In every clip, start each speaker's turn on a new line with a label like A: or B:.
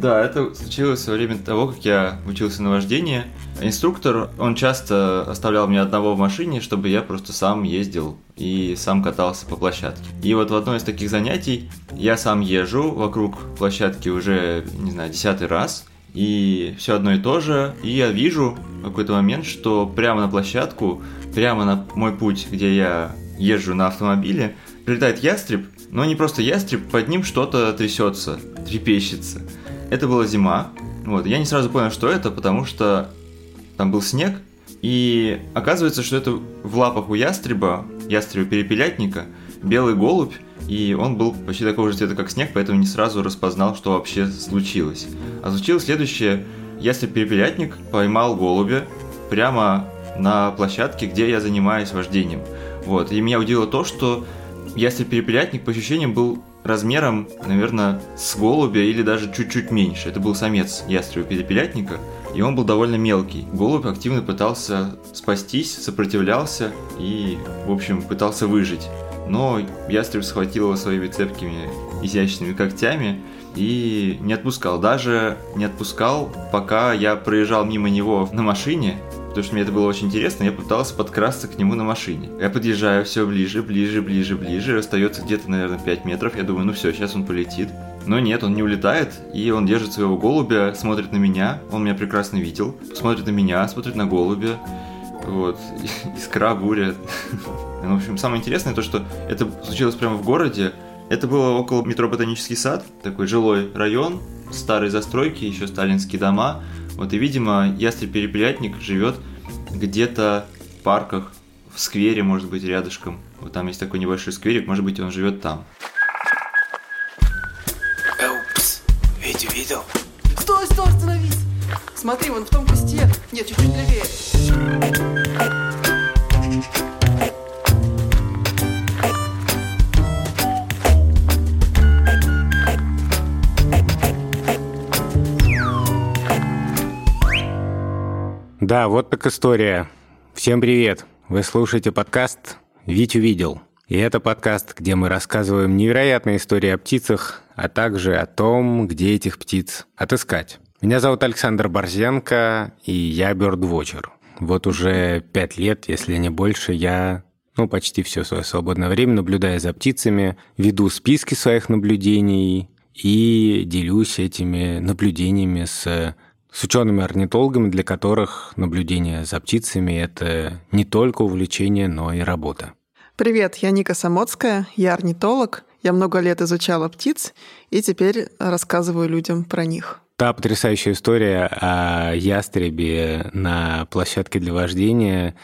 A: Да, это случилось во время того, как я учился на вождение. Инструктор, он часто оставлял меня одного в машине, чтобы я просто сам ездил и сам катался по площадке. И вот в одно из таких занятий я сам езжу вокруг площадки уже, не знаю, десятый раз, и все одно и то же, и я вижу в какой-то момент, что прямо на площадку, прямо на мой путь, где я езжу на автомобиле, прилетает ястреб, но не просто ястреб, под ним что-то трясется, трепещется. Это была зима. Вот. Я не сразу понял, что это, потому что там был снег, и оказывается, что это в лапах у ястреба, ястреба-перепелятника, белый голубь, и он был почти такого же цвета, как снег, поэтому не сразу распознал, что вообще случилось. А случилось следующее. Ястреб-перепелятник поймал голубя прямо на площадке, где я занимаюсь вождением. Вот. И меня удивило то, что ястреб-перепелятник по ощущениям был размером, наверное, с голубя или даже чуть-чуть меньше. Это был самец ястреба-перепелятника, и он был довольно мелкий. Голубь активно пытался спастись, сопротивлялся и, в общем, пытался выжить. Но ястреб схватил его своими цепкими изящными когтями и не отпускал. Даже не отпускал, пока я проезжал мимо него на машине, потому что мне это было очень интересно, я пытался подкрасться к нему на машине. Я подъезжаю все ближе, ближе, ближе, ближе, остается где-то, наверное, 5 метров, я думаю, ну все, сейчас он полетит. Но нет, он не улетает, и он держит своего голубя, смотрит на меня, он меня прекрасно видел, смотрит на меня, смотрит на голубя, вот, искра, буря. Ну, в общем, самое интересное то, что это случилось прямо в городе, это было около метро Ботанический сад, такой жилой район, старые застройки, еще сталинские дома, вот и, видимо, ястреб-перепелятник живет где-то в парках, в сквере, может быть, рядышком. Вот там есть такой небольшой скверик, может быть, он живет там.
B: Упс, Витю видел?
C: Стой, стой, остановись! Смотри, вон в том кусте. Нет, чуть-чуть левее.
D: Да, вот так история. Всем привет. Вы слушаете подкаст «Витю видел». И это подкаст, где мы рассказываем невероятные истории о птицах, а также о том, где этих птиц отыскать. Меня зовут Александр Борзенко, и я бёрдвотчер. Вот уже пять лет, если не больше, я ну, почти все свое свободное время наблюдаю за птицами, веду списки своих наблюдений и делюсь этими наблюдениями с с учеными-орнитологами, для которых наблюдение за птицами – это не только увлечение, но и работа.
C: Привет, я Ника Самоцкая, я орнитолог, я много лет изучала птиц и теперь рассказываю людям про них.
D: Та потрясающая история о ястребе на площадке для вождения,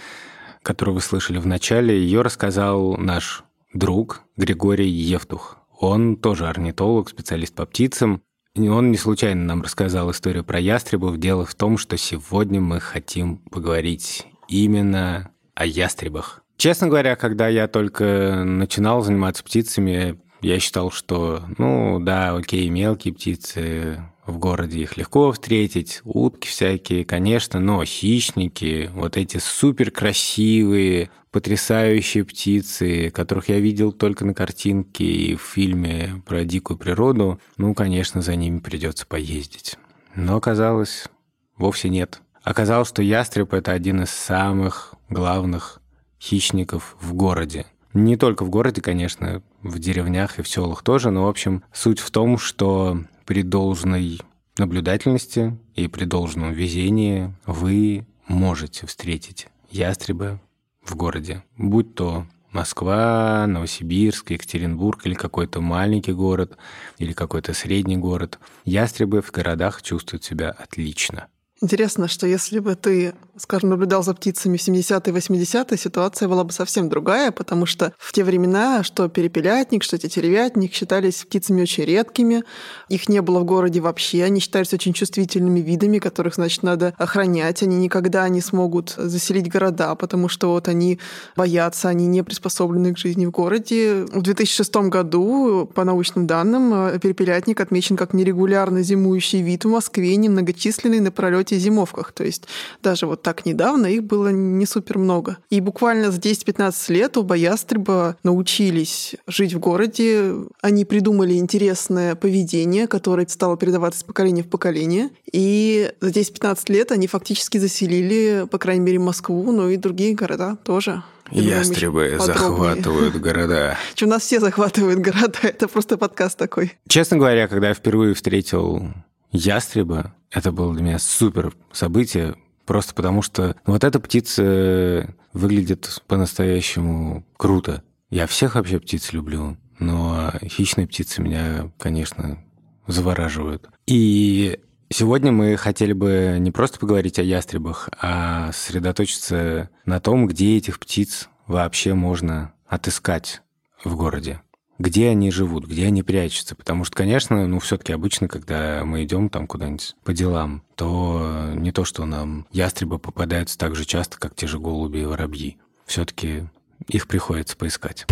D: которую вы слышали в начале, ее рассказал наш друг Григорий Евтух. Он тоже орнитолог, специалист по птицам. Он не случайно нам рассказал историю про ястребов. Дело в том, что сегодня мы хотим поговорить именно о ястребах. Честно говоря, когда я только начинал заниматься птицами, я считал, что, ну да, окей, мелкие птицы, в городе их легко встретить, утки всякие, конечно, но хищники, вот эти супер красивые, потрясающие птицы, которых я видел только на картинке и в фильме про дикую природу, ну, конечно, за ними придется поездить. Но оказалось, вовсе нет. Оказалось, что ястреб – это один из самых главных хищников в городе. Не только в городе, конечно, в деревнях и в селах тоже, но, в общем, суть в том, что при должной наблюдательности и при должном везении вы можете встретить ястреба в городе, будь то Москва, Новосибирск, Екатеринбург или какой-то маленький город или какой-то средний город. Ястребы в городах чувствуют себя отлично.
C: Интересно, что если бы ты, скажем, наблюдал за птицами в 70-е, 80-е, ситуация была бы совсем другая, потому что в те времена что перепелятник, что тетеревятник считались птицами очень редкими, их не было в городе вообще, они считались очень чувствительными видами, которых, значит, надо охранять, они никогда не смогут заселить города, потому что вот они боятся, они не приспособлены к жизни в городе. В 2006 году, по научным данным, перепелятник отмечен как нерегулярно зимующий вид в Москве, немногочисленный на пролете зимовках. То есть даже вот вот так недавно их было не супер много. И буквально за 10-15 лет оба ястреба научились жить в городе. Они придумали интересное поведение, которое стало передаваться с поколения в поколение. И за 10-15 лет они фактически заселили, по крайней мере, Москву, но и другие города тоже.
D: Ястребы захватывают города.
C: Чем нас все захватывают города, это просто подкаст такой.
D: Честно говоря, когда я впервые встретил ястреба, это было для меня супер событие, просто потому что вот эта птица выглядит по-настоящему круто. Я всех вообще птиц люблю, но хищные птицы меня, конечно, завораживают. И Сегодня мы хотели бы не просто поговорить о ястребах, а сосредоточиться на том, где этих птиц вообще можно отыскать в городе. Где они живут, где они прячутся. Потому что, конечно, ну, все-таки обычно, когда мы идем там куда-нибудь по делам, то не то, что нам ястребы попадаются так же часто, как те же голуби и воробьи. Все-таки их приходится поискать.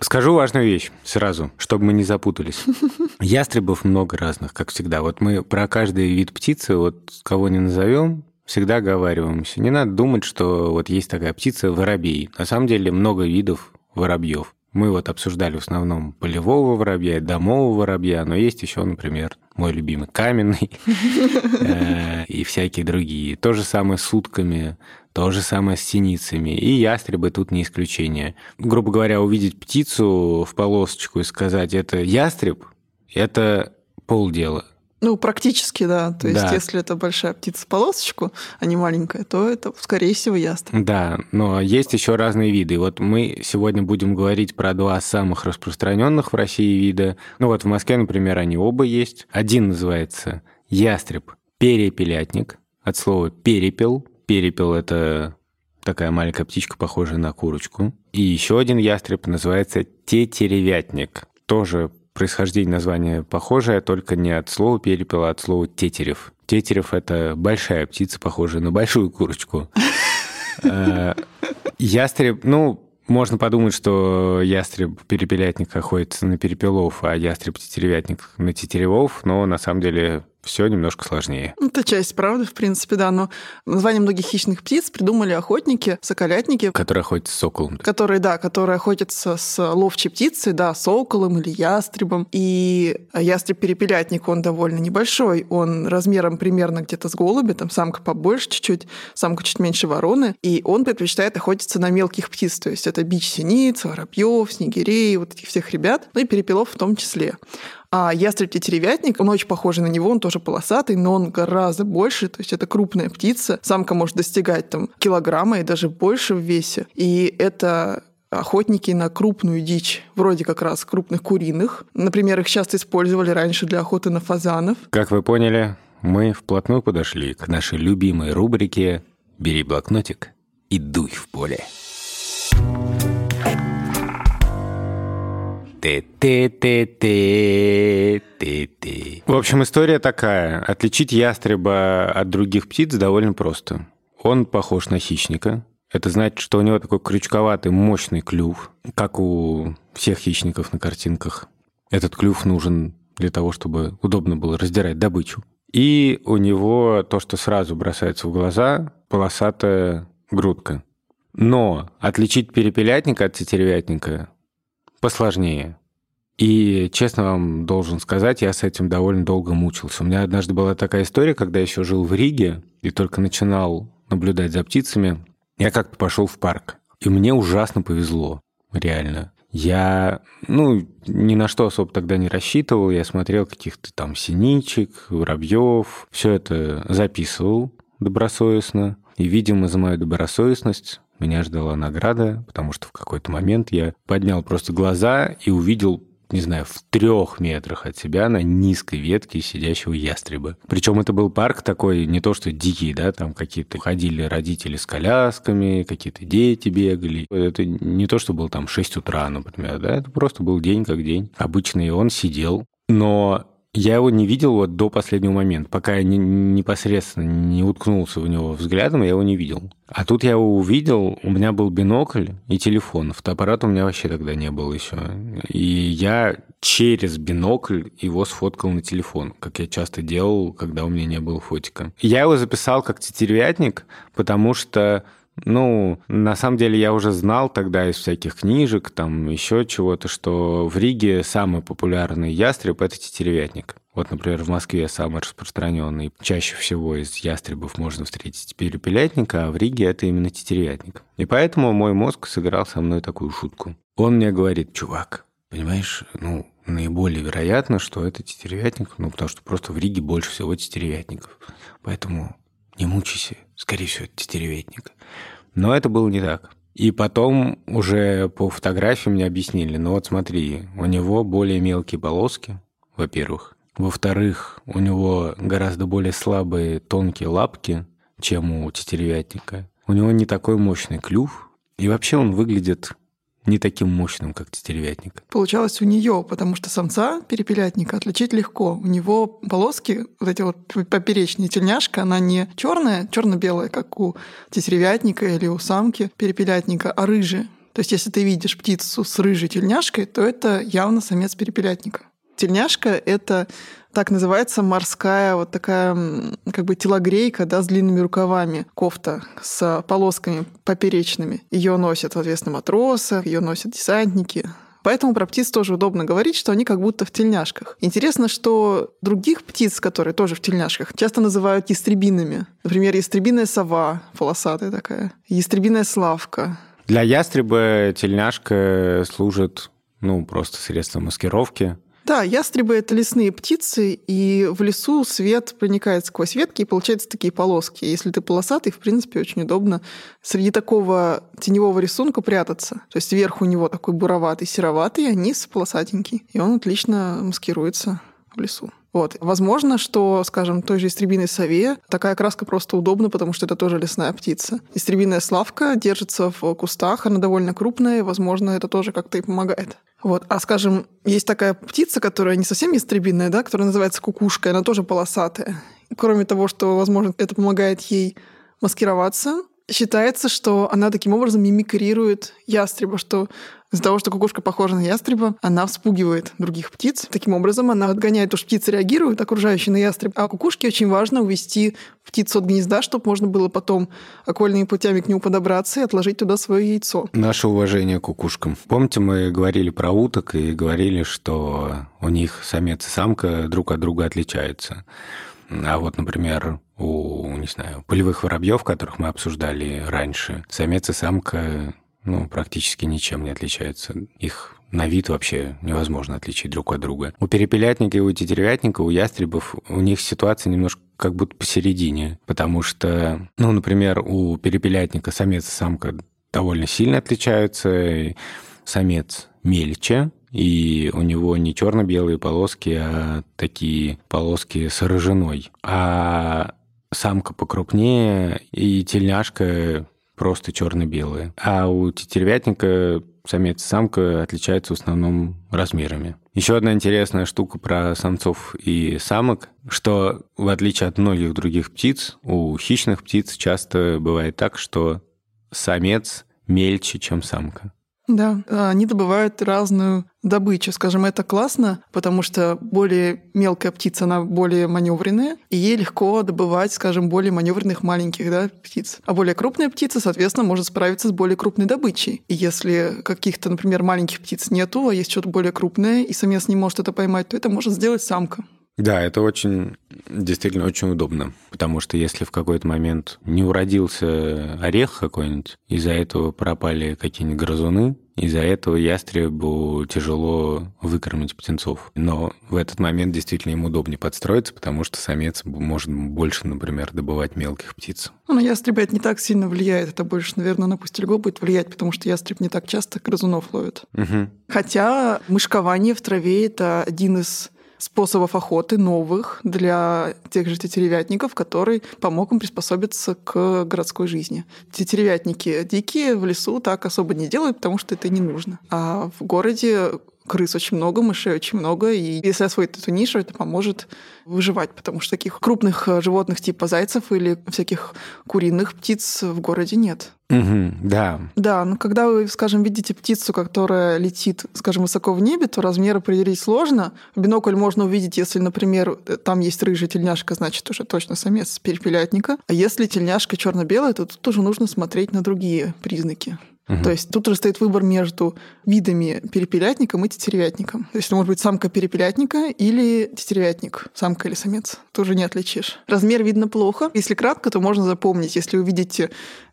D: Скажу важную вещь сразу, чтобы мы не запутались. Ястребов много разных, как всегда. Вот мы про каждый вид птицы, вот кого не назовем, всегда оговариваемся. Не надо думать, что вот есть такая птица воробей. На самом деле много видов воробьев. Мы вот обсуждали в основном полевого воробья, домового воробья, но есть еще, например, мой любимый каменный э, и всякие другие. То же самое с утками, то же самое с синицами. И ястребы тут не исключение. Грубо говоря, увидеть птицу в полосочку и сказать, это ястреб, это полдела.
C: Ну, практически, да. То есть, да. если это большая птица полосочку, а не маленькая, то это, скорее всего, ястреб.
D: Да, но есть еще разные виды. Вот мы сегодня будем говорить про два самых распространенных в России вида. Ну вот в Москве, например, они оба есть. Один называется ястреб перепелятник, от слова перепел. Перепел – это такая маленькая птичка, похожая на курочку. И еще один ястреб называется тетеревятник. Тоже происхождение названия похожее, только не от слова перепел, а от слова тетерев. Тетерев – это большая птица, похожая на большую курочку. Э, ястреб, ну, можно подумать, что ястреб-перепелятник охотится на перепелов, а ястреб-тетеревятник на тетеревов, но на самом деле все немножко сложнее.
C: Это часть правды, в принципе, да. Но название многих хищных птиц придумали охотники, соколятники.
D: Которые охотятся с соколом.
C: Которые, да, которые охотятся с ловчей птицей, да, соколом или ястребом. И ястреб-перепелятник, он довольно небольшой. Он размером примерно где-то с голуби, там самка побольше чуть-чуть, самка чуть меньше вороны. И он предпочитает охотиться на мелких птиц. То есть это бич синиц, воробьев, снегирей, вот этих всех ребят, ну и перепелов в том числе. А ястреб-тетеревятник, он очень похожий на него, он тоже полосатый, но он гораздо больше, то есть это крупная птица. Самка может достигать там килограмма и даже больше в весе. И это охотники на крупную дичь, вроде как раз крупных куриных. Например, их часто использовали раньше для охоты на фазанов.
D: Как вы поняли, мы вплотную подошли к нашей любимой рубрике «Бери блокнотик и дуй в поле». Ты ты ты ты ты ты В общем, история такая. Отличить ястреба от других птиц довольно просто. Он похож на хищника. Это значит, что у него такой крючковатый, мощный клюв, как у всех хищников на картинках. Этот клюв нужен для того, чтобы удобно было раздирать добычу. И у него то, что сразу бросается в глаза, полосатая грудка. Но отличить перепелятника от тетеревятника посложнее. И, честно вам должен сказать, я с этим довольно долго мучился. У меня однажды была такая история, когда я еще жил в Риге и только начинал наблюдать за птицами. Я как-то пошел в парк. И мне ужасно повезло, реально. Я, ну, ни на что особо тогда не рассчитывал. Я смотрел каких-то там синичек, воробьев. Все это записывал добросовестно. И, видимо, за мою добросовестность меня ждала награда, потому что в какой-то момент я поднял просто глаза и увидел не знаю, в трех метрах от себя на низкой ветке сидящего ястреба. Причем это был парк такой, не то что дикий, да, там какие-то ходили родители с колясками, какие-то дети бегали. Это не то, что был там 6 утра, например, да, это просто был день как день. Обычный он сидел, но Я его не видел вот до последнего момента. Пока я не, непосредственно не уткнулся в него взглядом, я его не видел. А тут я его увидел, у меня был бинокль и телефон. Фотоаппарата у меня вообще тогда не было еще. И я через бинокль его сфоткал на телефон, как я часто делал, когда у меня не было фотика. Я его записал как тетеревятник, потому что ну, на самом деле я уже знал тогда из всяких книжек, там еще чего-то, что в Риге самый популярный ястреб – это тетеревятник. Вот, например, в Москве самый распространенный. Чаще всего из ястребов можно встретить перепелятника, а в Риге это именно тетеревятник. И поэтому мой мозг сыграл со мной такую шутку. Он мне говорит, чувак, понимаешь, ну, наиболее вероятно, что это тетеревятник, ну, потому что просто в Риге больше всего тетеревятников. Поэтому не мучайся, скорее всего, это тетеревятник. Но это было не так. И потом уже по фотографии мне объяснили, ну вот смотри, у него более мелкие полоски, во-первых. Во-вторых, у него гораздо более слабые тонкие лапки, чем у тетеревятника. У него не такой мощный клюв. И вообще он выглядит не таким мощным, как тетеревятник.
C: Получалось у нее, потому что самца перепелятника отличить легко. У него полоски, вот эти вот поперечные тельняшка, она не черная, черно-белая, как у тетеревятника или у самки перепелятника, а рыжая. То есть, если ты видишь птицу с рыжей тельняшкой, то это явно самец перепелятника. Тельняшка — это так называется морская вот такая как бы телогрейка, да, с длинными рукавами, кофта с полосками поперечными. Ее носят, соответственно, матросы, ее носят десантники, Поэтому про птиц тоже удобно говорить, что они как будто в тельняшках. Интересно, что других птиц, которые тоже в тельняшках, часто называют ястребинами. Например, ястребиная сова, полосатая такая, ястребиная славка.
D: Для ястреба тельняшка служит ну, просто средством маскировки.
C: Да, ястребы — это лесные птицы, и в лесу свет проникает сквозь ветки, и получаются такие полоски. Если ты полосатый, в принципе, очень удобно среди такого теневого рисунка прятаться. То есть верх у него такой буроватый, сероватый, а низ полосатенький. И он отлично маскируется в лесу. Вот. Возможно, что, скажем, той же истребиной сове такая краска просто удобна, потому что это тоже лесная птица. Истребиная славка держится в кустах, она довольно крупная, и, возможно, это тоже как-то и помогает. Вот. А, скажем, есть такая птица, которая не совсем ястребиная, да, которая называется кукушка, она тоже полосатая. Кроме того, что, возможно, это помогает ей маскироваться, считается, что она таким образом мимикрирует ястреба, что из-за того, что кукушка похожа на ястреба, она вспугивает других птиц. Таким образом, она отгоняет, что птицы реагируют, окружающие на ястреб. А кукушке очень важно увести птицу от гнезда, чтобы можно было потом окольными путями к нему подобраться и отложить туда свое яйцо.
D: Наше уважение кукушкам. Помните, мы говорили про уток и говорили, что у них самец и самка друг от друга отличаются. А вот, например, у, не знаю, полевых воробьев, которых мы обсуждали раньше, самец и самка ну, практически ничем не отличаются. Их на вид вообще невозможно отличить друг от друга. У перепелятника и у тетеревятника, у ястребов, у них ситуация немножко как будто посередине, потому что, ну, например, у перепелятника самец и самка довольно сильно отличаются, самец мельче, и у него не черно-белые полоски, а такие полоски с рыжиной. А самка покрупнее, и тельняшка просто черно-белые. А у тетеревятника самец и самка отличаются в основном размерами. Еще одна интересная штука про самцов и самок, что в отличие от многих других птиц, у хищных птиц часто бывает так, что самец мельче, чем самка.
C: Да, они добывают разную добычу. Скажем, это классно, потому что более мелкая птица, она более маневренная, и ей легко добывать, скажем, более маневренных маленьких да, птиц. А более крупная птица, соответственно, может справиться с более крупной добычей. И если каких-то, например, маленьких птиц нету, а есть что-то более крупное, и самец не может это поймать, то это может сделать самка.
D: Да, это очень, действительно очень удобно, потому что если в какой-то момент не уродился орех какой-нибудь, из-за этого пропали какие-нибудь грызуны, из-за этого ястребу тяжело выкормить птенцов. Но в этот момент действительно им удобнее подстроиться, потому что самец может больше, например, добывать мелких птиц.
C: Ну, на ястреба это не так сильно влияет. Это больше, наверное, на пустельго будет влиять, потому что ястреб не так часто грызунов ловит.
D: Угу.
C: Хотя мышкование в траве – это один из способов охоты новых для тех же тетеревятников, который помог им приспособиться к городской жизни. Тетеревятники дикие в лесу так особо не делают, потому что это не нужно. А в городе крыс очень много, мышей очень много, и если освоить эту нишу, это поможет выживать, потому что таких крупных э, животных типа зайцев или всяких куриных птиц в городе нет.
D: Угу, да.
C: Да, но когда вы, скажем, видите птицу, которая летит, скажем, высоко в небе, то размер определить сложно. Бинокль можно увидеть, если, например, там есть рыжая тельняшка, значит, уже точно самец перепелятника. А если тельняшка черно-белая, то тут уже нужно смотреть на другие признаки. Угу. То есть тут уже стоит выбор между видами перепелятником и тетеревятником. То есть это может быть самка перепелятника или тетеревятник, самка или самец. Тоже не отличишь. Размер видно плохо. Если кратко, то можно запомнить. Если увидите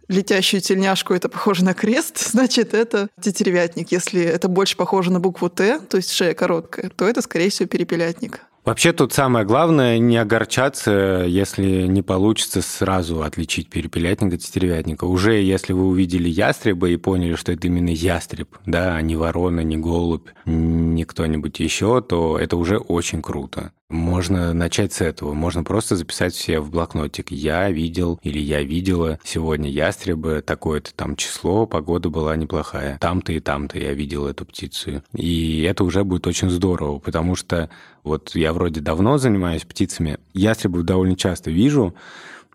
C: летящую тельняшку, это похоже на крест, значит, это тетеревятник. Если это больше похоже на букву Т, то есть шея короткая, то это, скорее всего, перепелятник.
D: Вообще тут самое главное не огорчаться, если не получится сразу отличить перепелятника от тетеревятника. Уже если вы увидели ястреба и поняли, что это именно ястреб, да, а не ворона, не голубь, не кто-нибудь еще, то это уже очень круто. Можно начать с этого. Можно просто записать все в блокнотик. Я видел или я видела сегодня ястреба, такое-то там число, погода была неплохая. Там-то и там-то я видел эту птицу. И это уже будет очень здорово, потому что вот я вроде давно занимаюсь птицами, ястребов довольно часто вижу,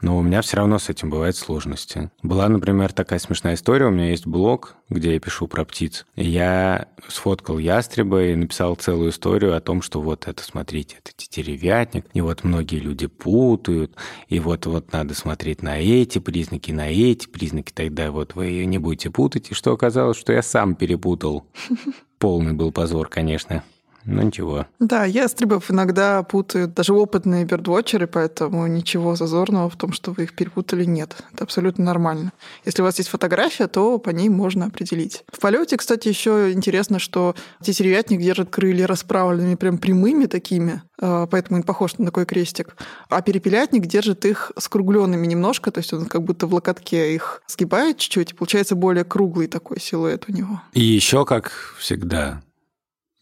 D: но у меня все равно с этим бывают сложности. Была, например, такая смешная история. У меня есть блог, где я пишу про птиц. И я сфоткал ястреба и написал целую историю о том, что вот это, смотрите, это тетеревятник, и вот многие люди путают, и вот, вот надо смотреть на эти признаки, на эти признаки, тогда вот вы не будете путать. И что оказалось, что я сам перепутал. Полный был позор, конечно. Ну ничего.
C: Да, ястребов иногда путают даже опытные бердвотчеры, поэтому ничего зазорного в том, что вы их перепутали, нет. Это абсолютно нормально. Если у вас есть фотография, то по ней можно определить. В полете, кстати, еще интересно, что тетеревятник держит крылья расправленными, прям прямыми такими, а, поэтому он похож на такой крестик. А перепелятник держит их скругленными немножко, то есть он как будто в локотке их сгибает чуть-чуть, и получается более круглый такой силуэт у него.
D: И еще, как всегда,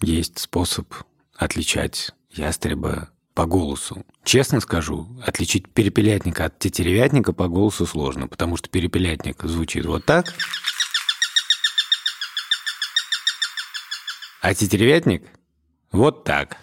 D: есть способ отличать ястреба по голосу. Честно скажу, отличить перепелятника от тетеревятника по голосу сложно, потому что перепелятник звучит вот так, а тетеревятник вот так.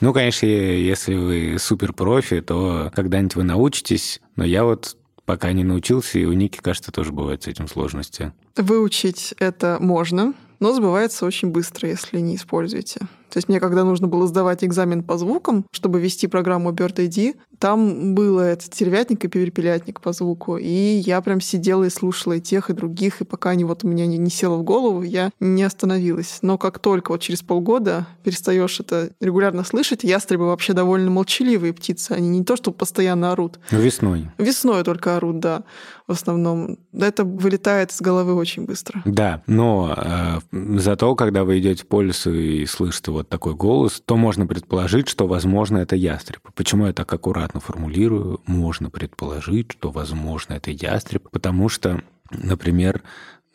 D: Ну, конечно, если вы супер профи, то когда-нибудь вы научитесь, но я вот пока не научился, и у Ники, кажется, тоже бывают с этим сложности.
C: Выучить это можно, но забывается очень быстро, если не используете. То есть мне, когда нужно было сдавать экзамен по звукам, чтобы вести программу Bird ID, там было этот тервятник и перепелятник по звуку. И я прям сидела и слушала и тех, и других, и пока они вот у меня не, не село в голову, я не остановилась. Но как только вот через полгода перестаешь это регулярно слышать, ястребы вообще довольно молчаливые птицы. Они не то, что постоянно орут.
D: Весной.
C: Весной только орут, да, в основном. Это вылетает из головы очень быстро.
D: Да, но э, зато, когда вы идете по лесу и слышите вот такой голос, то можно предположить, что, возможно, это ястреб. Почему я так аккуратно формулирую? Можно предположить, что, возможно, это ястреб, потому что, например,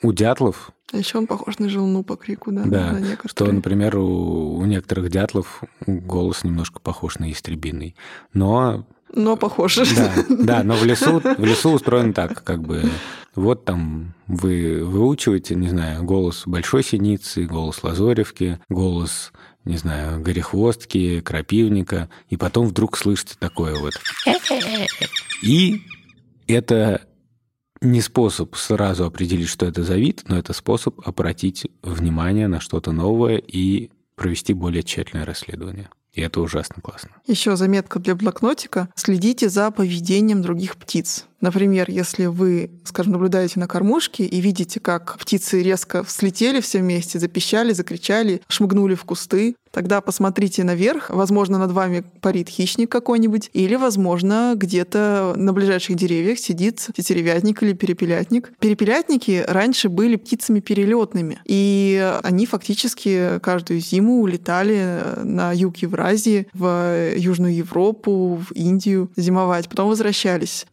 D: у дятлов
C: а еще он похож на желну по крику, да?
D: Да, на что, например, у, у некоторых дятлов голос немножко похож на истребиный. Но
C: но похоже.
D: Да, да, но в лесу, в лесу устроен так, как бы вот там вы выучиваете, не знаю, голос большой синицы, голос лазоревки, голос, не знаю, горехвостки, крапивника, и потом вдруг слышите такое вот. И это не способ сразу определить, что это за вид, но это способ обратить внимание на что-то новое и провести более тщательное расследование. И это ужасно классно.
C: Еще заметка для блокнотика. Следите за поведением других птиц. Например, если вы, скажем, наблюдаете на кормушке и видите, как птицы резко слетели все вместе, запищали, закричали, шмыгнули в кусты, тогда посмотрите наверх. Возможно, над вами парит хищник какой-нибудь, или, возможно, где-то на ближайших деревьях сидит тетеревятник или перепелятник. Перепелятники раньше были птицами перелетными, и они фактически каждую зиму улетали на юг Евразии, в Южную Европу, в Индию зимовать, потом возвращались.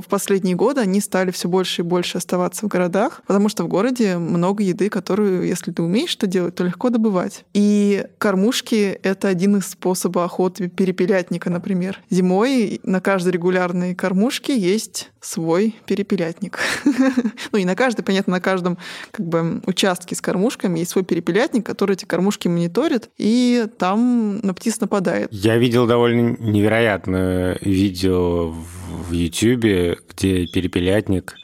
C: В последние годы они стали все больше и больше оставаться в городах, потому что в городе много еды, которую, если ты умеешь это делать, то легко добывать. И кормушки — это один из способов охоты перепелятника, например. Зимой на каждой регулярной кормушке есть свой перепелятник. ну, и на каждый, понятно, на каждом как бы участке с кормушками есть свой перепелятник, который эти кормушки мониторит, и там на птиц нападает.
D: Я видел довольно невероятное видео в YouTube, где перепелятник,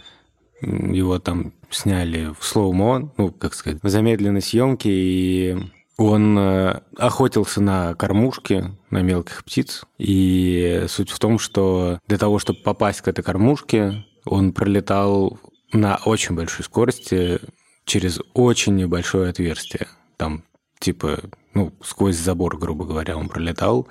D: его там сняли в слоумо, ну, как сказать, в замедленной съемке, и он э, охотился на кормушки, на мелких птиц. И суть в том, что для того, чтобы попасть к этой кормушке, он пролетал на очень большой скорости через очень небольшое отверстие. Там типа, ну, сквозь забор, грубо говоря, он пролетал.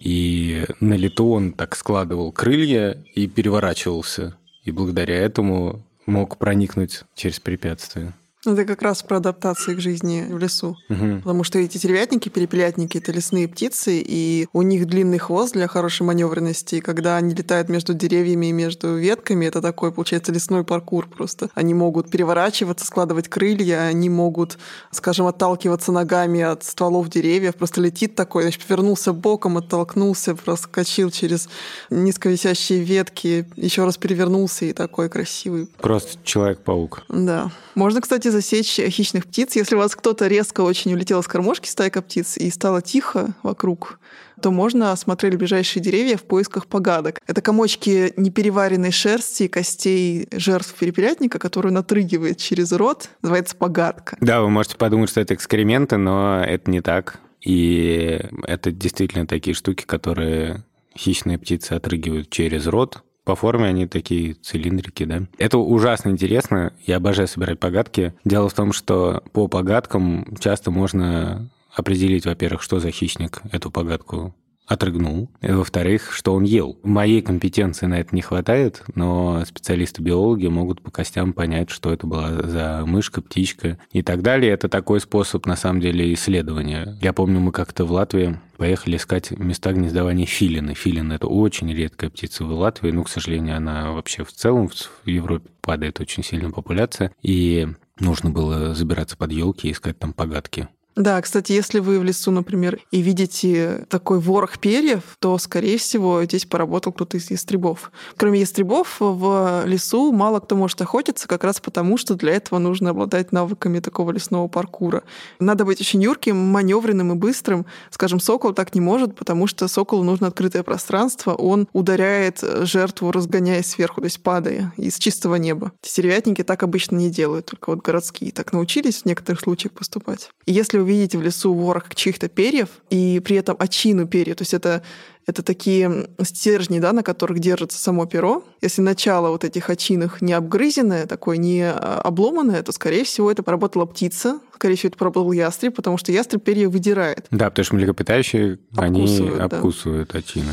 D: И на лету он так складывал крылья и переворачивался. И благодаря этому мог проникнуть через препятствие.
C: Это как раз про адаптацию к жизни в лесу.
D: Угу.
C: Потому что эти тервятники, перепелятники — это лесные птицы, и у них длинный хвост для хорошей маневренности. И когда они летают между деревьями и между ветками, это такой, получается, лесной паркур просто. Они могут переворачиваться, складывать крылья, они могут, скажем, отталкиваться ногами от стволов деревьев. Просто летит такой, значит, повернулся боком, оттолкнулся, проскочил через низковисящие ветки, еще раз перевернулся и такой красивый.
D: Просто Человек-паук.
C: Да. Можно, кстати, засечь хищных птиц. Если у вас кто-то резко очень улетел с кормушки, стайка птиц, и стало тихо вокруг, то можно осмотреть ближайшие деревья в поисках погадок. Это комочки непереваренной шерсти костей жертв перепелятника, которую натрыгивает через рот, называется погадка.
D: Да, вы можете подумать, что это экскременты, но это не так. И это действительно такие штуки, которые хищные птицы отрыгивают через рот, по форме они такие цилиндрики, да. Это ужасно интересно. Я обожаю собирать погадки. Дело в том, что по погадкам часто можно определить, во-первых, что за хищник эту погадку отрыгнул. И, во-вторых, что он ел. Моей компетенции на это не хватает, но специалисты-биологи могут по костям понять, что это была за мышка, птичка и так далее. Это такой способ, на самом деле, исследования. Я помню, мы как-то в Латвии поехали искать места гнездования филины. Филин – это очень редкая птица в Латвии, но, к сожалению, она вообще в целом в Европе падает очень сильно популяция. И нужно было забираться под елки и искать там погадки.
C: Да, кстати, если вы в лесу, например, и видите такой ворох перьев, то, скорее всего, здесь поработал кто-то из ястребов. Кроме ястребов, в лесу мало кто может охотиться, как раз потому, что для этого нужно обладать навыками такого лесного паркура. Надо быть очень юрким, маневренным и быстрым. Скажем, сокол так не может, потому что соколу нужно открытое пространство, он ударяет жертву, разгоняясь сверху, то есть падая из чистого неба. Стервятники так обычно не делают, только вот городские так научились в некоторых случаях поступать. И если увидите в лесу ворох чьих-то перьев, и при этом очину перьев, то есть это это такие стержни, да, на которых держится само перо. Если начало вот этих очинах не обгрызенное, такое не а, обломанное, то, скорее всего, это поработала птица, скорее всего, это поработал ястреб, потому что ястреб перья выдирает.
D: Да, потому что млекопитающие, обкусывают, они обкусывают да. очины.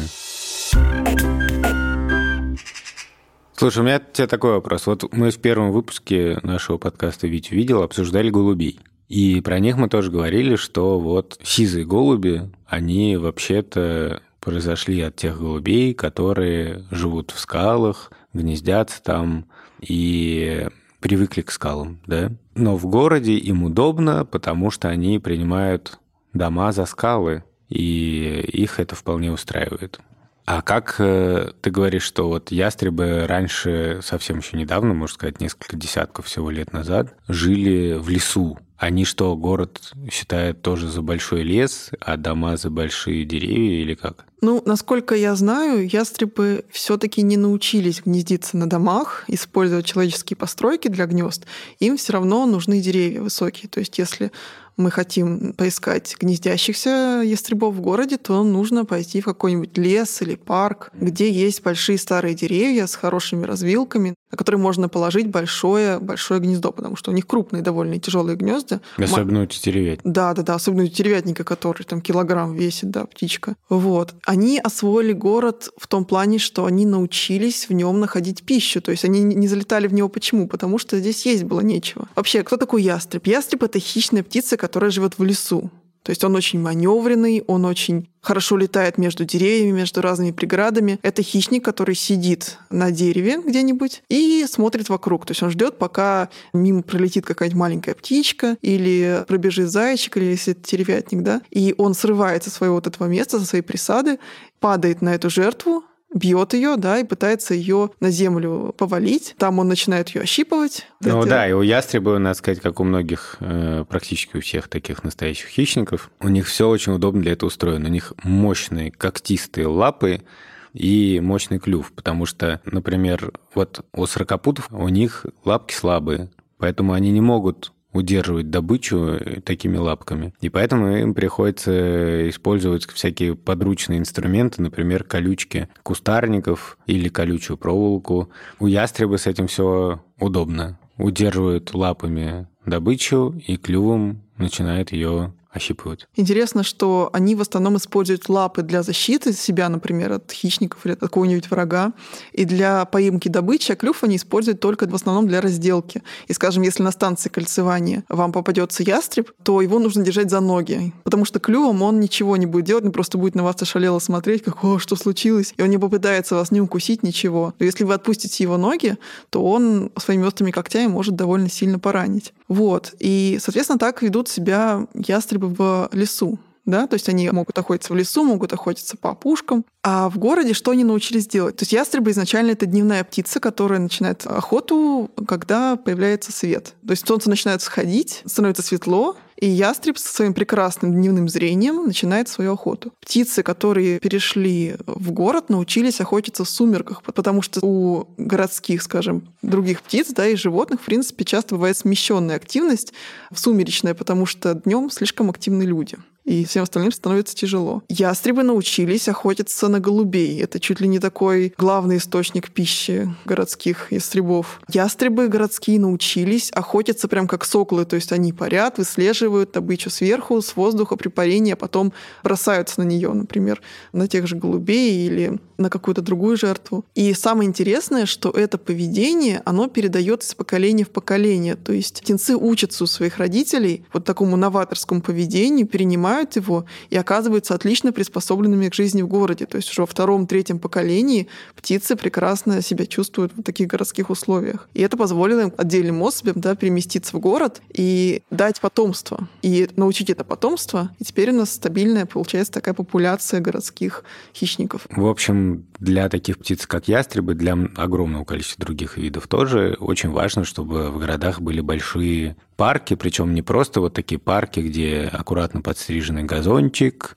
D: Слушай, у меня тебе такой вопрос. Вот мы в первом выпуске нашего подкаста «Вить видел» обсуждали голубей. И про них мы тоже говорили, что вот сизые голуби, они вообще-то произошли от тех голубей, которые живут в скалах, гнездятся там и привыкли к скалам, да? Но в городе им удобно, потому что они принимают дома за скалы, и их это вполне устраивает. А как э, ты говоришь, что вот ястребы раньше, совсем еще недавно, можно сказать, несколько десятков всего лет назад, жили в лесу, они что, город считают тоже за большой лес, а дома за большие деревья или как?
C: Ну, насколько я знаю, ястребы все-таки не научились гнездиться на домах, использовать человеческие постройки для гнезд. Им все равно нужны деревья высокие. То есть, если мы хотим поискать гнездящихся ястребов в городе, то нужно пойти в какой-нибудь лес или парк, где есть большие старые деревья с хорошими развилками, на которые можно положить большое, большое гнездо, потому что у них крупные довольно тяжелые гнезда.
D: Особенно у тетеревятника.
C: Да, да, да, особенно у тетеревятника, который там килограмм весит, да, птичка. Вот. Они освоили город в том плане, что они научились в нем находить пищу. То есть они не залетали в него почему? Потому что здесь есть было нечего. Вообще, кто такой ястреб? Ястреб — это хищная птица, которая живет в лесу. То есть он очень маневренный, он очень хорошо летает между деревьями, между разными преградами. Это хищник, который сидит на дереве где-нибудь и смотрит вокруг. То есть он ждет, пока мимо пролетит какая-нибудь маленькая птичка или пробежит зайчик, или если это теревятник, да, и он срывается со своего вот этого места, со своей присады, падает на эту жертву, бьет ее, да, и пытается ее на землю повалить. Там он начинает ее ощипывать.
D: Ну
C: Это-
D: да, и у ястреба, надо сказать, как у многих, э, практически у всех таких настоящих хищников, у них все очень удобно для этого устроено. У них мощные когтистые лапы и мощный клюв, потому что, например, вот у сорокопутов у них лапки слабые, поэтому они не могут удерживать добычу э, такими лапками. И поэтому им приходится использовать всякие подручные инструменты, например, колючки кустарников или колючую проволоку. У ястреба с этим все удобно. Удерживают лапами добычу и клювом начинает ее ощипывать.
C: Интересно, что они в основном используют лапы для защиты себя, например, от хищников или от какого-нибудь врага. И для поимки добычи, а клюв они используют только в основном для разделки. И, скажем, если на станции кольцевания вам попадется ястреб, то его нужно держать за ноги. Потому что клювом он ничего не будет делать, он просто будет на вас ошалело смотреть, как «О, что случилось?» И он не попытается вас не укусить, ничего. Но если вы отпустите его ноги, то он своими острыми когтями может довольно сильно поранить. Вот. И, соответственно, так ведут себя ястребы в лесу. Да? То есть они могут охотиться в лесу, могут охотиться по опушкам. А в городе что они научились делать? То есть ястребы изначально это дневная птица, которая начинает охоту, когда появляется свет. То есть солнце начинает сходить, становится светло, и ястреб со своим прекрасным дневным зрением начинает свою охоту. Птицы, которые перешли в город, научились охотиться в сумерках, потому что у городских, скажем, других птиц да, и животных, в принципе, часто бывает смещенная активность в сумеречная, потому что днем слишком активны люди и всем остальным становится тяжело. Ястребы научились охотиться на голубей. Это чуть ли не такой главный источник пищи городских ястребов. Ястребы городские научились охотиться прям как соколы, то есть они парят, выслеживают добычу сверху, с воздуха при парении, а потом бросаются на нее, например, на тех же голубей или на какую-то другую жертву. И самое интересное, что это поведение, оно передается из поколения в поколение. То есть птенцы учатся у своих родителей вот такому новаторскому поведению, перенимают его и оказываются отлично приспособленными к жизни в городе. То есть уже во втором-третьем поколении птицы прекрасно себя чувствуют в таких городских условиях. И это позволило им отдельным особям да, переместиться в город и дать потомство. И научить это потомство. И теперь у нас стабильная, получается, такая популяция городских хищников.
D: В общем, для таких птиц, как ястребы, для огромного количества других видов тоже очень важно, чтобы в городах были большие парки, причем не просто вот такие парки, где аккуратно подстриженный газончик,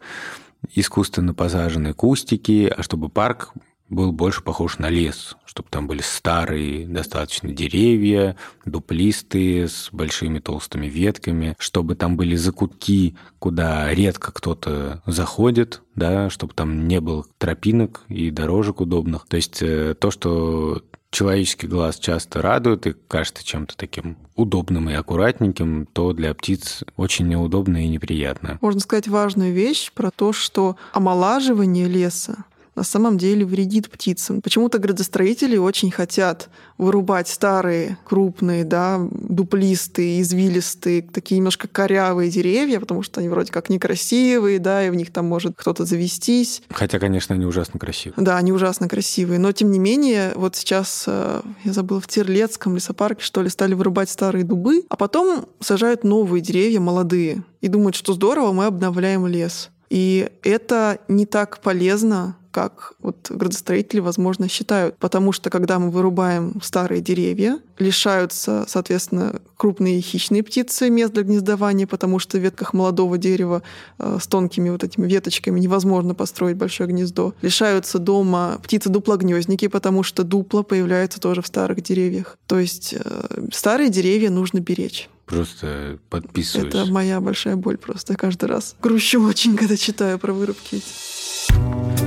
D: искусственно посаженные кустики, а чтобы парк был больше похож на лес, чтобы там были старые достаточно деревья, дуплистые, с большими толстыми ветками, чтобы там были закутки, куда редко кто-то заходит, да, чтобы там не было тропинок и дорожек удобных. То есть э, то, что человеческий глаз часто радует и кажется чем-то таким удобным и аккуратненьким, то для птиц очень неудобно и неприятно.
C: Можно сказать важную вещь про то, что омолаживание леса на самом деле вредит птицам. Почему-то градостроители очень хотят вырубать старые, крупные, да, дуплистые, извилистые, такие немножко корявые деревья, потому что они вроде как некрасивые, да, и в них там может кто-то завестись.
D: Хотя, конечно, они ужасно красивые.
C: Да, они ужасно красивые. Но, тем не менее, вот сейчас, э, я забыла, в Терлецком лесопарке, что ли, стали вырубать старые дубы, а потом сажают новые деревья, молодые, и думают, что здорово, мы обновляем лес. И это не так полезно, как вот градостроители, возможно, считают. Потому что, когда мы вырубаем старые деревья, лишаются, соответственно, крупные хищные птицы мест для гнездования, потому что в ветках молодого дерева э, с тонкими вот этими веточками невозможно построить большое гнездо. Лишаются дома птицы-дуплогнездники, потому что дупла появляются тоже в старых деревьях. То есть э, старые деревья нужно беречь.
D: Просто подписываюсь.
C: Это моя большая боль просто. Я каждый раз грущу очень, когда читаю про вырубки эти.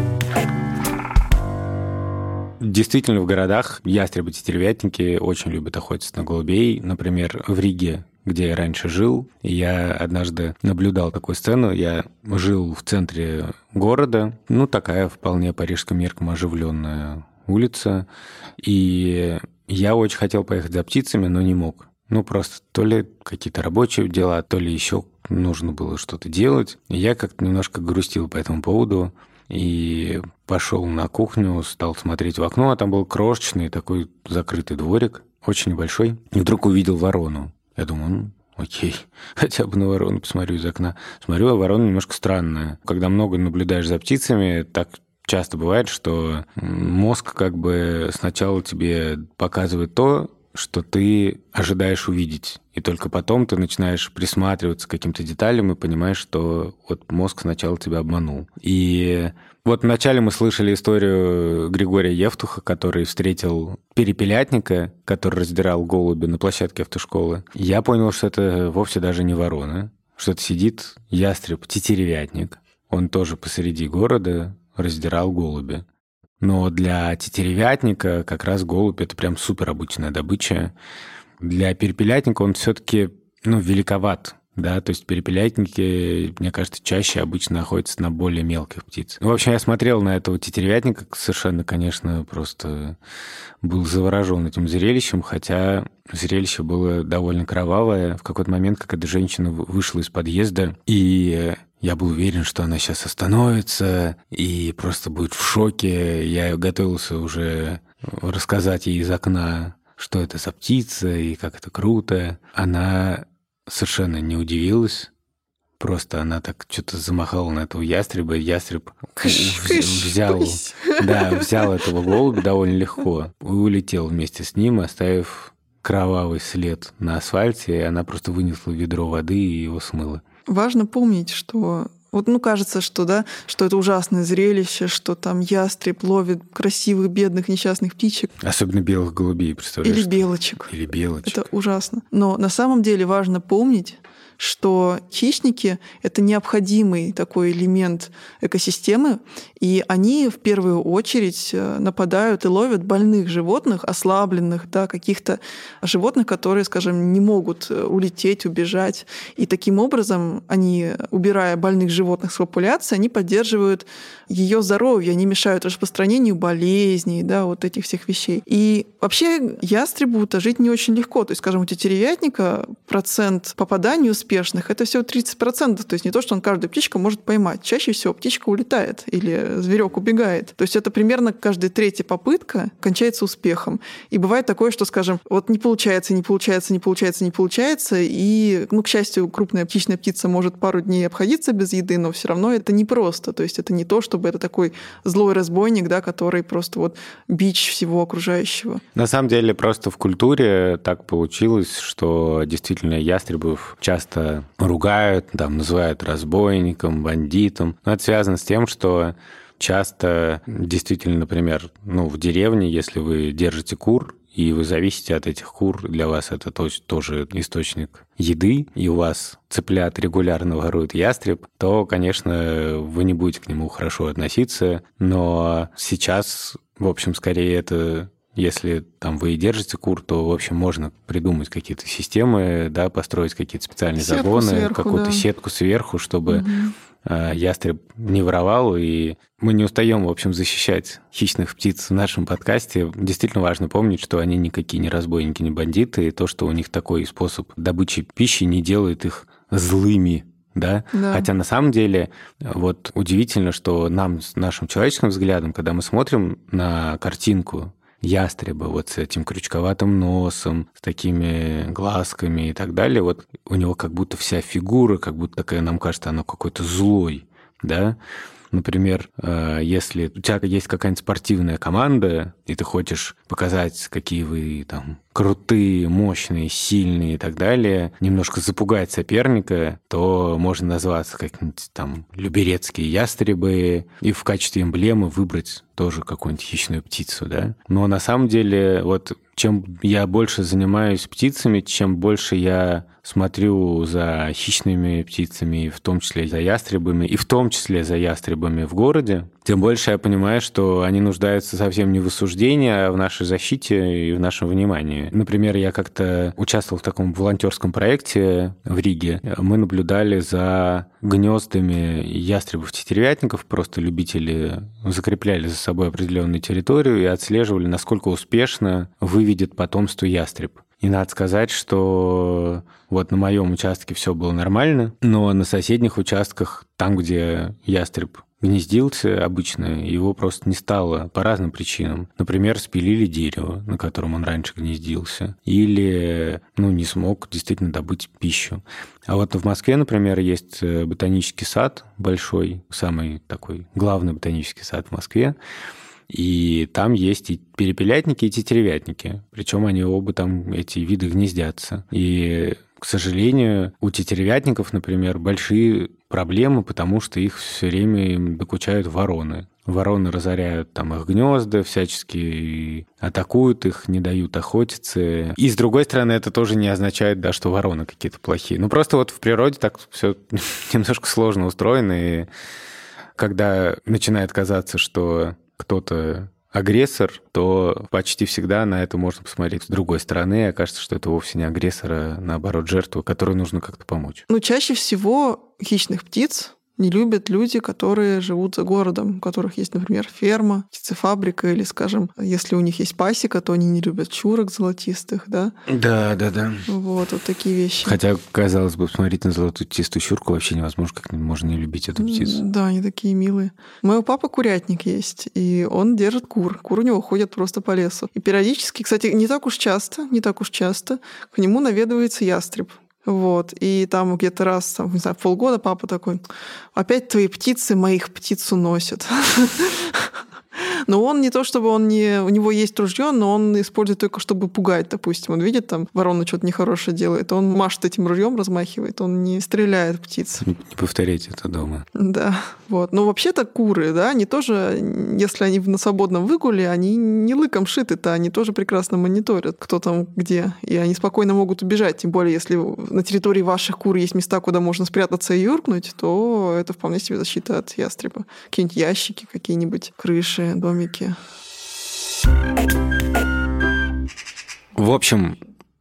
D: Действительно, в городах ястребы-тетеревятники очень любят охотиться на голубей. Например, в Риге, где я раньше жил, я однажды наблюдал такую сцену. Я жил в центре города, ну, такая вполне парижским меркам оживленная улица. И я очень хотел поехать за птицами, но не мог. Ну, просто то ли какие-то рабочие дела, то ли еще нужно было что-то делать. Я как-то немножко грустил по этому поводу. И пошел на кухню, стал смотреть в окно, а там был крошечный такой закрытый дворик, очень небольшой. И вдруг увидел ворону. Я думаю, ну, окей, хотя бы на ворону посмотрю из окна. Смотрю, а ворона немножко странная. Когда много наблюдаешь за птицами, так часто бывает, что мозг как бы сначала тебе показывает то, что ты ожидаешь увидеть. И только потом ты начинаешь присматриваться к каким-то деталям и понимаешь, что вот мозг сначала тебя обманул. И вот вначале мы слышали историю Григория Евтуха, который встретил перепелятника, который раздирал голуби на площадке автошколы. Я понял, что это вовсе даже не ворона, что это сидит ястреб-тетеревятник. Он тоже посреди города раздирал голуби. Но для тетеревятника как раз голубь это прям супер обычная добыча. Для перепелятника он все-таки ну, великоват. Да, то есть перепелятники, мне кажется, чаще обычно находятся на более мелких птиц. Ну, в общем, я смотрел на этого тетеревятника, совершенно, конечно, просто был заворожен этим зрелищем, хотя зрелище было довольно кровавое. В какой-то момент какая-то женщина вышла из подъезда, и я был уверен, что она сейчас остановится и просто будет в шоке. Я готовился уже рассказать ей из окна, что это за птица и как это круто. Она совершенно не удивилась. Просто она так что-то замахала на этого ястреба, и ястреб взял, да, взял этого голубя довольно легко и улетел вместе с ним, оставив кровавый след на асфальте, и она просто вынесла ведро воды и его смыла.
C: Важно помнить, что вот, ну, кажется, что, да, что это ужасное зрелище, что там ястреб ловит красивых, бедных, несчастных птичек.
D: Особенно белых голубей, представляешь?
C: Или белочек.
D: Или белочек.
C: Это ужасно. Но на самом деле важно помнить, что хищники — это необходимый такой элемент экосистемы, и они в первую очередь э, нападают и ловят больных животных, ослабленных, да, каких-то животных, которые, скажем, не могут э, улететь, убежать. И таким образом они, убирая больных животных с популяции, они поддерживают ее здоровье, они мешают распространению болезней, да, вот этих всех вещей. И вообще ястребу-то жить не очень легко. То есть, скажем, у тетеревятника процент попаданий успешных — это всего 30%. То есть не то, что он каждую птичку может поймать. Чаще всего птичка улетает или зверек убегает. То есть это примерно каждая третья попытка кончается успехом. И бывает такое, что, скажем, вот не получается, не получается, не получается, не получается, и, ну, к счастью, крупная птичная птица может пару дней обходиться без еды, но все равно это непросто. То есть это не то, чтобы это такой злой разбойник, да, который просто вот бич всего окружающего.
D: На самом деле просто в культуре так получилось, что действительно ястребов часто ругают, там, называют разбойником, бандитом. Но это связано с тем, что часто действительно, например, ну, в деревне, если вы держите кур, и вы зависите от этих кур, для вас это тоже источник еды, и у вас цыплят регулярно ворует ястреб, то, конечно, вы не будете к нему хорошо относиться, но сейчас, в общем, скорее это если там вы и держите кур, то, в общем, можно придумать какие-то системы, да, построить какие-то специальные сетку загоны, какую-то да. сетку сверху, чтобы угу. ястреб не воровал. И мы не устаем, в общем, защищать хищных птиц в нашем подкасте. Действительно важно помнить, что они никакие не разбойники, не бандиты, и то, что у них такой способ добычи пищи, не делает их злыми да? да. Хотя на самом деле вот удивительно, что нам с нашим человеческим взглядом, когда мы смотрим на картинку ястреба вот с этим крючковатым носом, с такими глазками и так далее. Вот у него как будто вся фигура, как будто такая, нам кажется, она какой-то злой, да? Например, э, если у тебя есть какая-нибудь спортивная команда, и ты хочешь показать, какие вы там крутые, мощные, сильные и так далее, немножко запугать соперника, то можно назваться как-нибудь там люберецкие ястребы и в качестве эмблемы выбрать тоже какую-нибудь хищную птицу, да. Но на самом деле вот чем я больше занимаюсь птицами, чем больше я смотрю за хищными птицами, в том числе за ястребами, и в том числе за ястребами в городе, тем больше я понимаю, что они нуждаются совсем не в осуждении, а в нашей защите и в нашем внимании. Например, я как-то участвовал в таком волонтерском проекте в Риге. Мы наблюдали за гнездами ястребов-тетеревятников, просто любители закрепляли за собой определенную территорию и отслеживали, насколько успешно выведет потомство ястреб. И надо сказать, что вот на моем участке все было нормально, но на соседних участках, там, где ястреб гнездился обычно, его просто не стало по разным причинам. Например, спилили дерево, на котором он раньше гнездился, или ну, не смог действительно добыть пищу. А вот в Москве, например, есть э, ботанический сад большой, самый такой главный ботанический сад в Москве, и там есть и перепелятники, и тетеревятники. Причем они оба там, эти виды, гнездятся. И к сожалению, у тетеревятников, например, большие проблемы, потому что их все время докучают вороны. Вороны разоряют там их гнезда всячески, атакуют их, не дают охотиться. И с другой стороны, это тоже не означает, да, что вороны какие-то плохие. Ну просто вот в природе так все немножко сложно устроено, и когда начинает казаться, что кто-то агрессор, то почти всегда на это можно посмотреть с другой стороны, и окажется, что это вовсе не агрессор, а наоборот жертва, которой нужно как-то помочь.
C: Ну, чаще всего хищных птиц не любят люди, которые живут за городом, у которых есть, например, ферма, птицефабрика, или, скажем, если у них есть пасека, то они не любят чурок золотистых, да?
D: Да, да, да.
C: Вот, вот такие вещи.
D: Хотя, казалось бы, смотреть на золотистую чурку вообще невозможно, как можно не любить эту птицу.
C: Да, они такие милые. У моего папы курятник есть, и он держит кур. Кур у него ходят просто по лесу. И периодически, кстати, не так уж часто, не так уж часто, к нему наведывается ястреб. Вот. И там где-то раз, там, не знаю, полгода папа такой, опять твои птицы моих птиц уносят. Но он не то, чтобы он не... У него есть ружье, но он использует только, чтобы пугать, допустим. Он видит, там, ворона что-то нехорошее делает, он машет этим ружьем, размахивает, он не стреляет птиц.
D: Не, повторяйте это дома.
C: Да, вот. Но вообще-то куры, да, они тоже, если они на свободном выгуле, они не лыком шиты-то, они тоже прекрасно мониторят, кто там где. И они спокойно могут убежать, тем более, если на территории ваших кур есть места, куда можно спрятаться и юркнуть, то это вполне себе защита от ястреба. Какие-нибудь ящики, какие-нибудь крыши, домики.
D: В общем,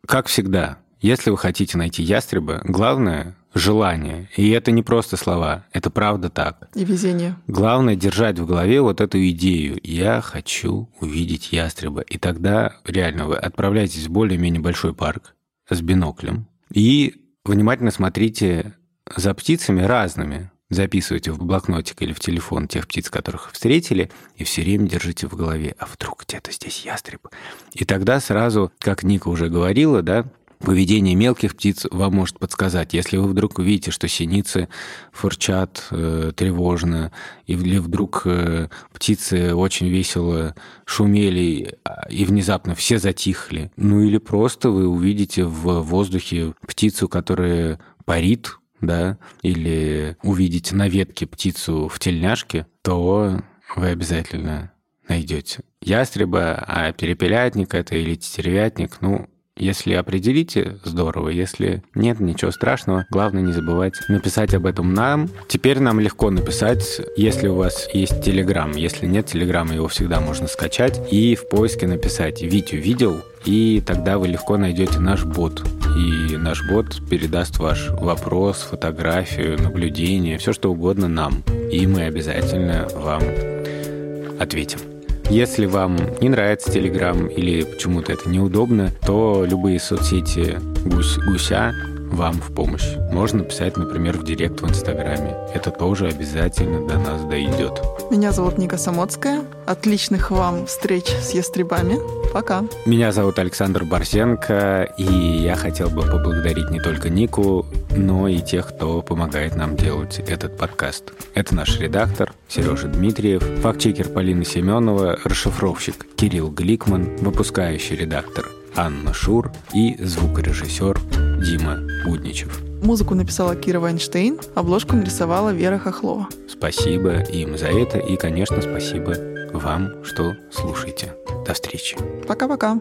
D: как всегда, если вы хотите найти ястреба, главное — желание. И это не просто слова, это правда так.
C: И везение.
D: Главное держать в голове вот эту идею. Я хочу увидеть ястреба. И тогда реально вы отправляетесь в более-менее большой парк с биноклем и внимательно смотрите за птицами разными записывайте в блокнотик или в телефон тех птиц, которых встретили, и все время держите в голове, а вдруг где-то здесь ястреб? И тогда сразу, как Ника уже говорила, да, поведение мелких птиц вам может подсказать. Если вы вдруг увидите, что синицы фурчат э, тревожно, или вдруг э, птицы очень весело шумели, а, и внезапно все затихли. Ну или просто вы увидите в воздухе птицу, которая парит, да, или увидите на ветке птицу в тельняшке, то вы обязательно найдете ястреба, а перепелятник это или тетеревятник, ну, если определите, здорово. Если нет, ничего страшного. Главное не забывать написать об этом нам. Теперь нам легко написать, если у вас есть Телеграм. Если нет Телеграма, его всегда можно скачать. И в поиске написать «Витю видел», и тогда вы легко найдете наш бот. И наш бот передаст ваш вопрос, фотографию, наблюдение, все что угодно нам. И мы обязательно вам ответим. Если вам не нравится Telegram или почему-то это неудобно, то любые соцсети гусь, гуся вам в помощь. Можно писать, например, в директ в Инстаграме. Это тоже обязательно до нас дойдет.
C: Меня зовут Ника Самоцкая. Отличных вам встреч с ястребами. Пока.
D: Меня зовут Александр Барсенко, и я хотел бы поблагодарить не только Нику, но и тех, кто помогает нам делать этот подкаст. Это наш редактор Сережа Дмитриев, фактчекер Полина Семенова, расшифровщик Кирилл Гликман, выпускающий редактор Анна Шур и звукорежиссер Дима Будничев.
C: Музыку написала Кира Вайнштейн, обложку нарисовала Вера Хохлова.
D: Спасибо им за это и, конечно, спасибо вам, что слушаете. До встречи.
C: Пока-пока.